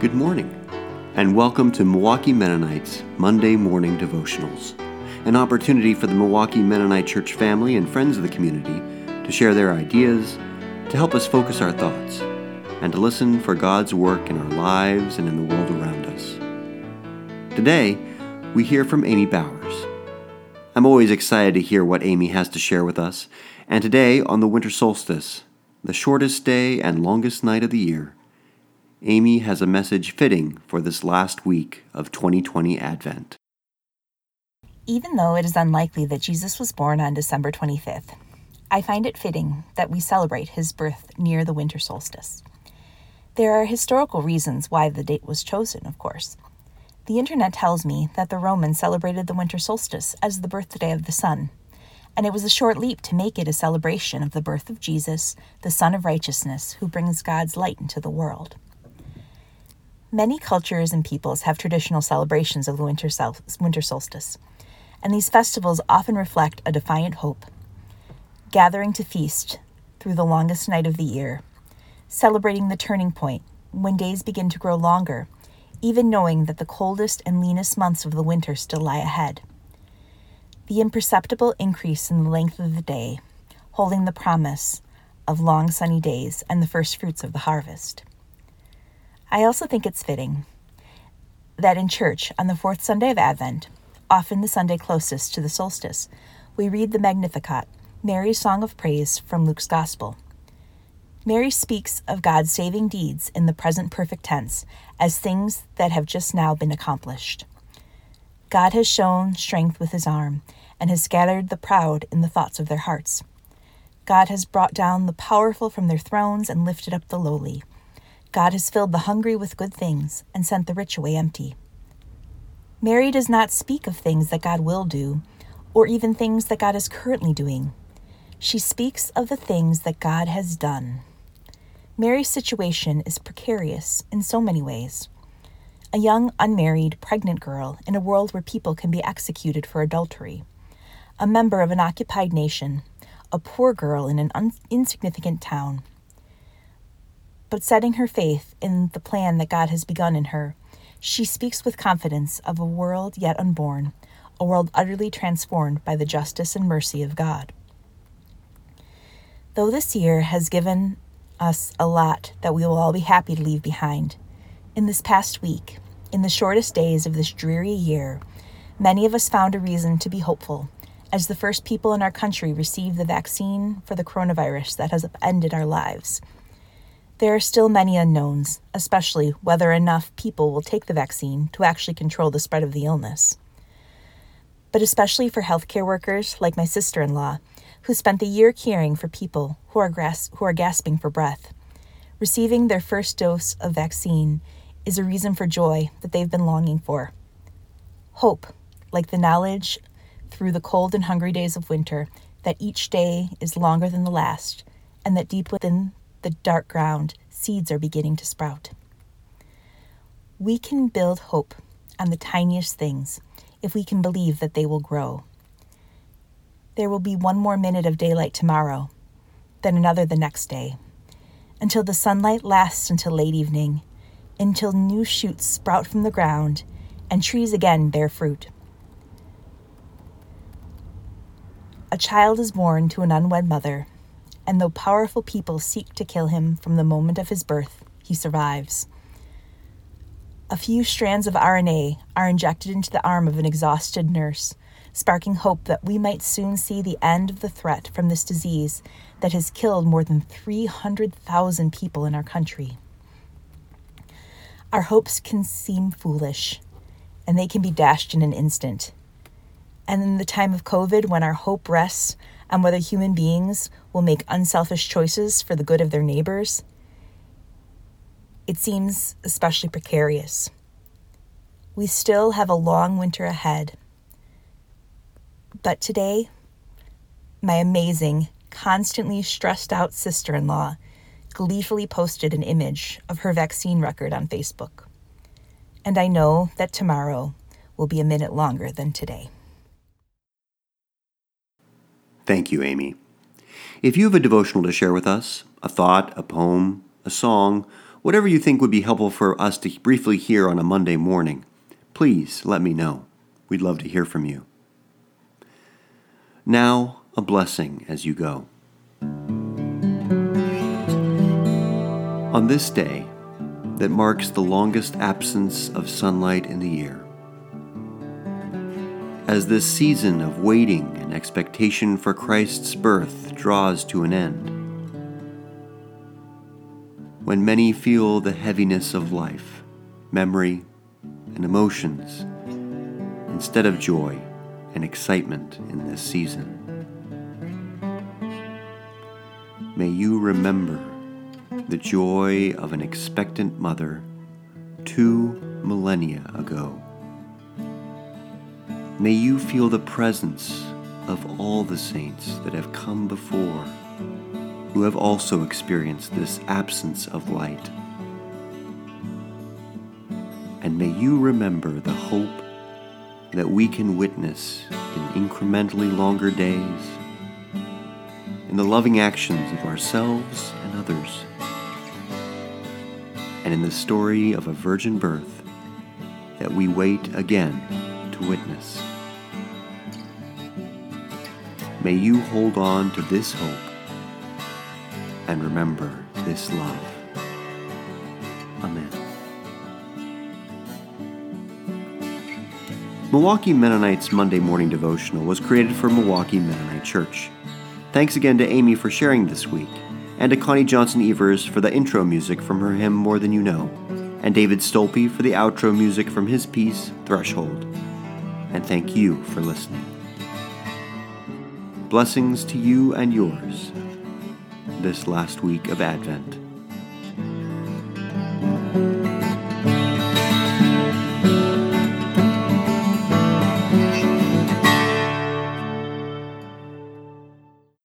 Good morning, and welcome to Milwaukee Mennonites Monday Morning Devotionals, an opportunity for the Milwaukee Mennonite Church family and friends of the community to share their ideas, to help us focus our thoughts, and to listen for God's work in our lives and in the world around us. Today, we hear from Amy Bowers. I'm always excited to hear what Amy has to share with us, and today, on the winter solstice, the shortest day and longest night of the year, Amy has a message fitting for this last week of 2020 Advent. Even though it is unlikely that Jesus was born on December 25th, I find it fitting that we celebrate his birth near the winter solstice. There are historical reasons why the date was chosen, of course. The internet tells me that the Romans celebrated the winter solstice as the birthday of the sun, and it was a short leap to make it a celebration of the birth of Jesus, the Son of Righteousness, who brings God's light into the world. Many cultures and peoples have traditional celebrations of the winter, sol- winter solstice, and these festivals often reflect a defiant hope. Gathering to feast through the longest night of the year, celebrating the turning point when days begin to grow longer, even knowing that the coldest and leanest months of the winter still lie ahead. The imperceptible increase in the length of the day, holding the promise of long sunny days and the first fruits of the harvest. I also think it's fitting that in church on the fourth Sunday of Advent, often the Sunday closest to the solstice, we read the Magnificat, Mary's song of praise from Luke's Gospel. Mary speaks of God's saving deeds in the present perfect tense as things that have just now been accomplished. God has shown strength with his arm and has scattered the proud in the thoughts of their hearts. God has brought down the powerful from their thrones and lifted up the lowly. God has filled the hungry with good things and sent the rich away empty. Mary does not speak of things that God will do, or even things that God is currently doing. She speaks of the things that God has done. Mary's situation is precarious in so many ways. A young, unmarried, pregnant girl in a world where people can be executed for adultery. A member of an occupied nation. A poor girl in an un- insignificant town but setting her faith in the plan that God has begun in her, she speaks with confidence of a world yet unborn, a world utterly transformed by the justice and mercy of God. Though this year has given us a lot that we will all be happy to leave behind, in this past week, in the shortest days of this dreary year, many of us found a reason to be hopeful as the first people in our country received the vaccine for the coronavirus that has upended our lives there are still many unknowns, especially whether enough people will take the vaccine to actually control the spread of the illness. But especially for healthcare workers like my sister in law, who spent the year caring for people who are, gras- who are gasping for breath, receiving their first dose of vaccine is a reason for joy that they've been longing for. Hope, like the knowledge through the cold and hungry days of winter that each day is longer than the last, and that deep within the dark ground, seeds are beginning to sprout. We can build hope on the tiniest things if we can believe that they will grow. There will be one more minute of daylight tomorrow, then another the next day, until the sunlight lasts until late evening, until new shoots sprout from the ground and trees again bear fruit. A child is born to an unwed mother and though powerful people seek to kill him from the moment of his birth, he survives. A few strands of RNA are injected into the arm of an exhausted nurse, sparking hope that we might soon see the end of the threat from this disease that has killed more than 300,000 people in our country. Our hopes can seem foolish, and they can be dashed in an instant. And in the time of COVID, when our hope rests on whether human beings will make unselfish choices for the good of their neighbors, it seems especially precarious. We still have a long winter ahead. But today, my amazing, constantly stressed out sister in law gleefully posted an image of her vaccine record on Facebook. And I know that tomorrow will be a minute longer than today. Thank you, Amy. If you have a devotional to share with us, a thought, a poem, a song, Whatever you think would be helpful for us to briefly hear on a Monday morning, please let me know. We'd love to hear from you. Now, a blessing as you go. On this day, that marks the longest absence of sunlight in the year. As this season of waiting and expectation for Christ's birth draws to an end, when many feel the heaviness of life, memory, and emotions, instead of joy and excitement in this season. May you remember the joy of an expectant mother two millennia ago. May you feel the presence of all the saints that have come before, who have also experienced this absence of light. And may you remember the hope that we can witness in incrementally longer days, in the loving actions of ourselves and others and in the story of a virgin birth that we wait again to witness. May you hold on to this hope and remember this love. Amen. Milwaukee Mennonites Monday Morning Devotional was created for Milwaukee Mennonite Church. Thanks again to Amy for sharing this week and to Connie Johnson Evers for the intro music from her hymn More Than You Know, and David Stolpe for the outro music from his piece Threshold. And thank you for listening. Blessings to you and yours this last week of Advent.